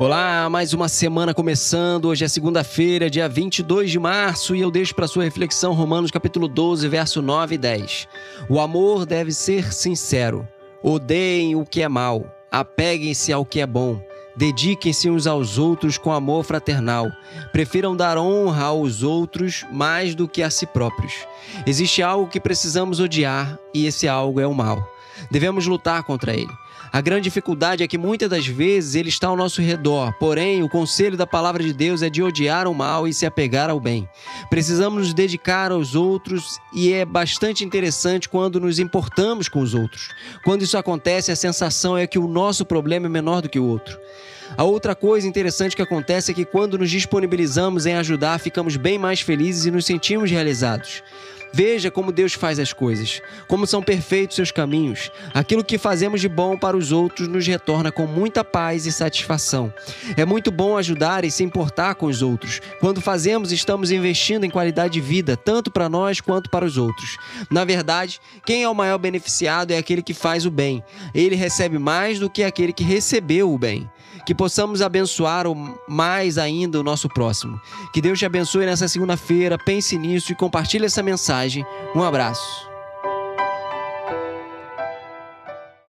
Olá, mais uma semana começando. Hoje é segunda-feira, dia 22 de março, e eu deixo para sua reflexão Romanos capítulo 12, verso 9 e 10. O amor deve ser sincero. Odeiem o que é mal, apeguem-se ao que é bom. Dediquem-se uns aos outros com amor fraternal. Prefiram dar honra aos outros mais do que a si próprios. Existe algo que precisamos odiar e esse algo é o mal. Devemos lutar contra ele. A grande dificuldade é que muitas das vezes ele está ao nosso redor, porém, o conselho da palavra de Deus é de odiar o mal e se apegar ao bem. Precisamos nos dedicar aos outros e é bastante interessante quando nos importamos com os outros. Quando isso acontece, a sensação é que o nosso problema é menor do que o outro. A outra coisa interessante que acontece é que quando nos disponibilizamos em ajudar, ficamos bem mais felizes e nos sentimos realizados. Veja como Deus faz as coisas, como são perfeitos seus caminhos. Aquilo que fazemos de bom para os outros nos retorna com muita paz e satisfação. É muito bom ajudar e se importar com os outros. Quando fazemos, estamos investindo em qualidade de vida, tanto para nós quanto para os outros. Na verdade, quem é o maior beneficiado é aquele que faz o bem. Ele recebe mais do que aquele que recebeu o bem. Que possamos abençoar mais ainda o nosso próximo. Que Deus te abençoe nessa segunda-feira. Pense nisso e compartilhe essa mensagem Um abraço.